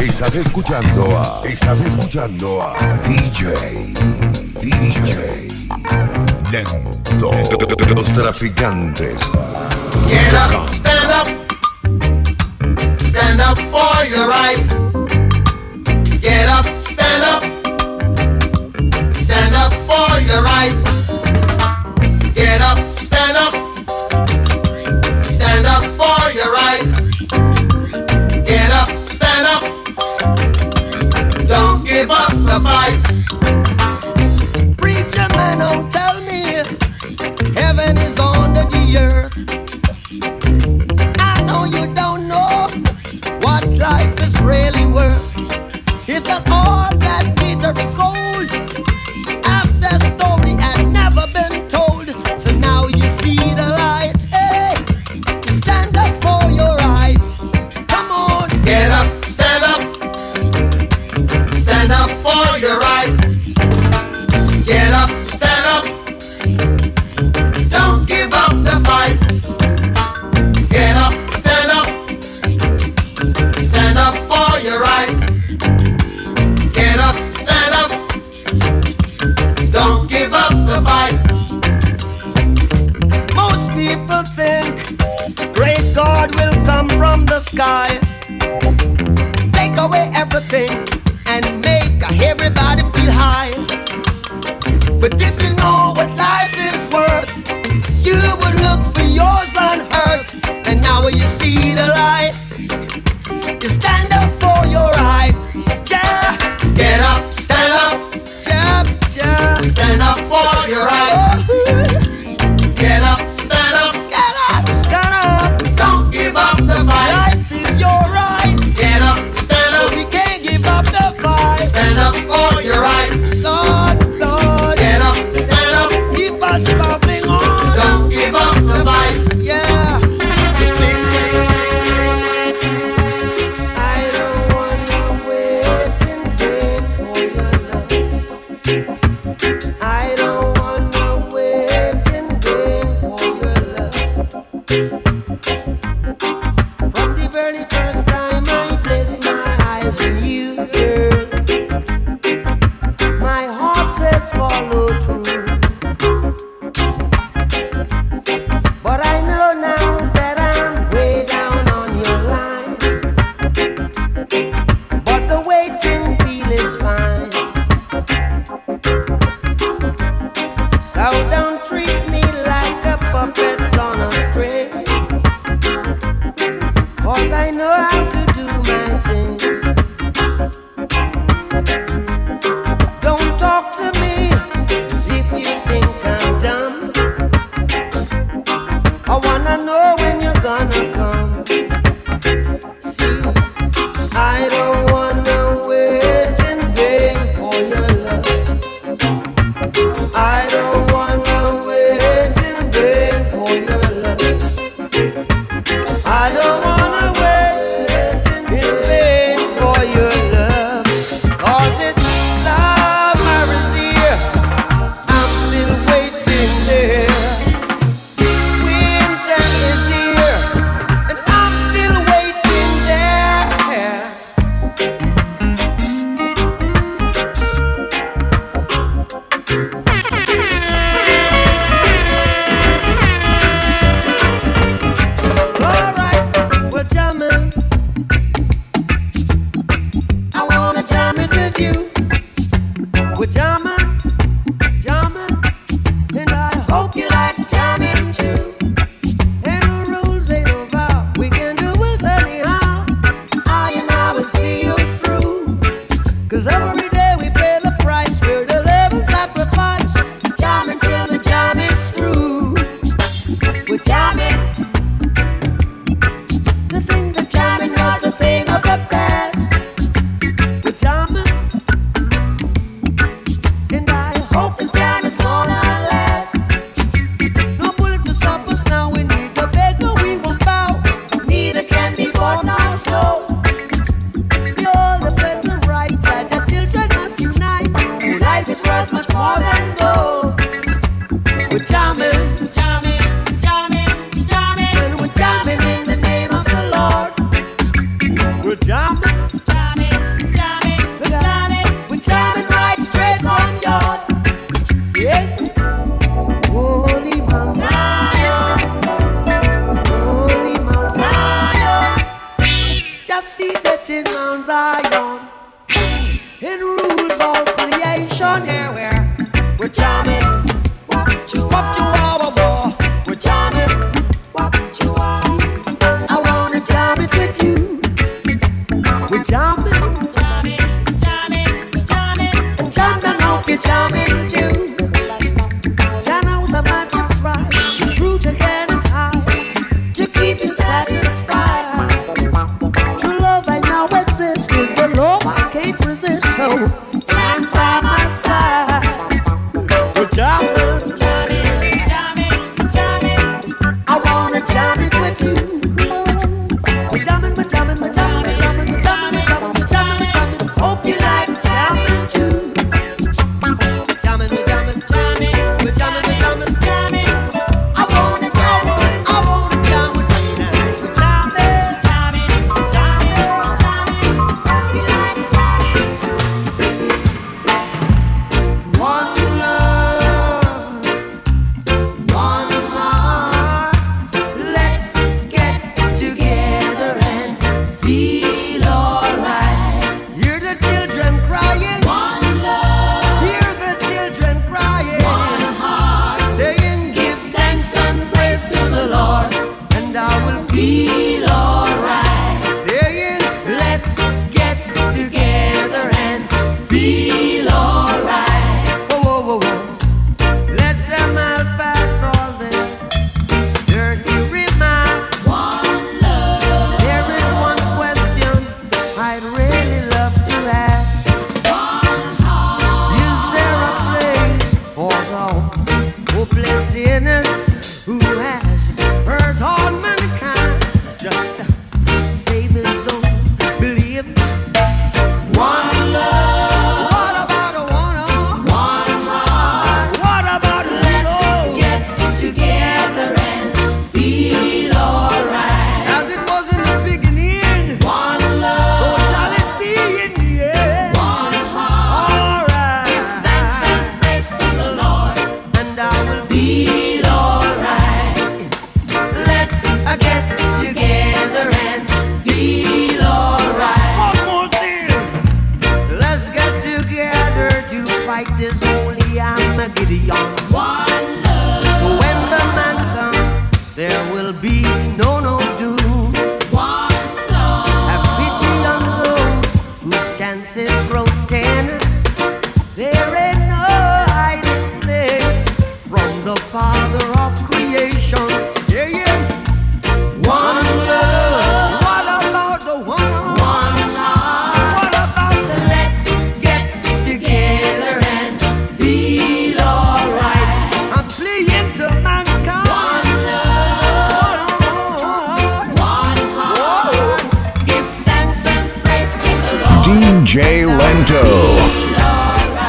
Estás escuchando a. Estás escuchando a. DJ. DJ. Lento. Los traficantes. Get up, stand up. Stand up for your right. Get up, stand up. Stand up for your right. the fight. Preacher man, don't tell me heaven is under the earth. I know you don't know what life is really worth. sky. Take away everything and make everybody feel high. But if you know what life is worth, you would look for yours on earth. And now you see the light. You stand up for your rights. Yeah. Get up, stand up. jump, jump, Stand up for your rights. know I'm too. time DJ Lento.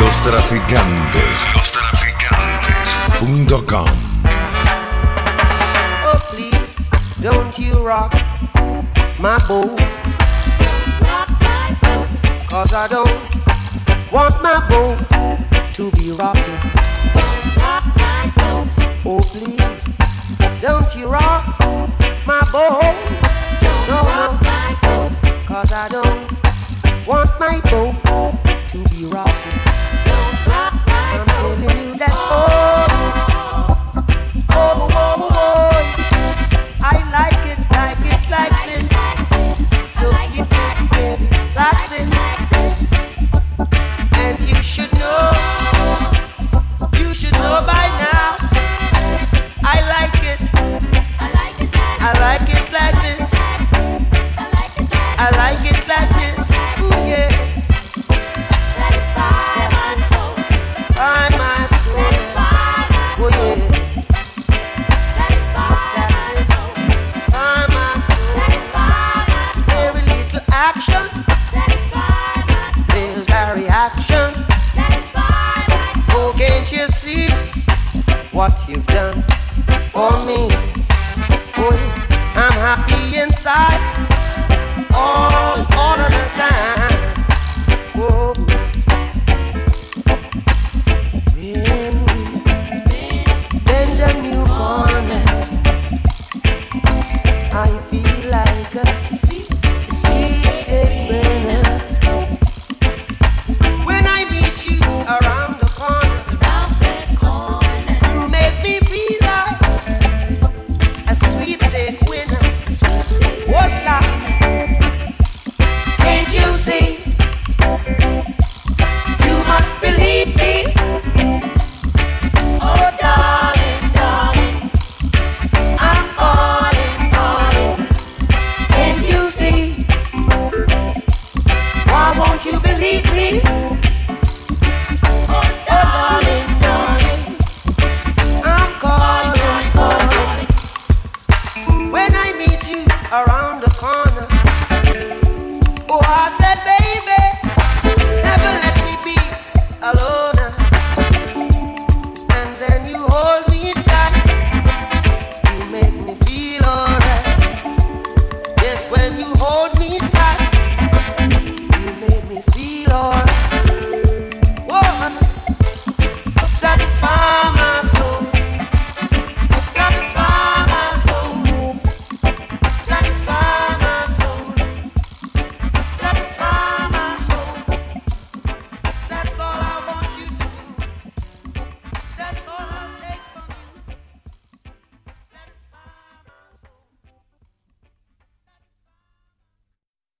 Los traficantes. Los traficantes, traficantes.com. Oh, please, don't you rock my boat. Cause I don't want my boat to be rocking. Oh, please, don't you rock my boat. No, no, cause I don't want my boat to be rocked. happy inside.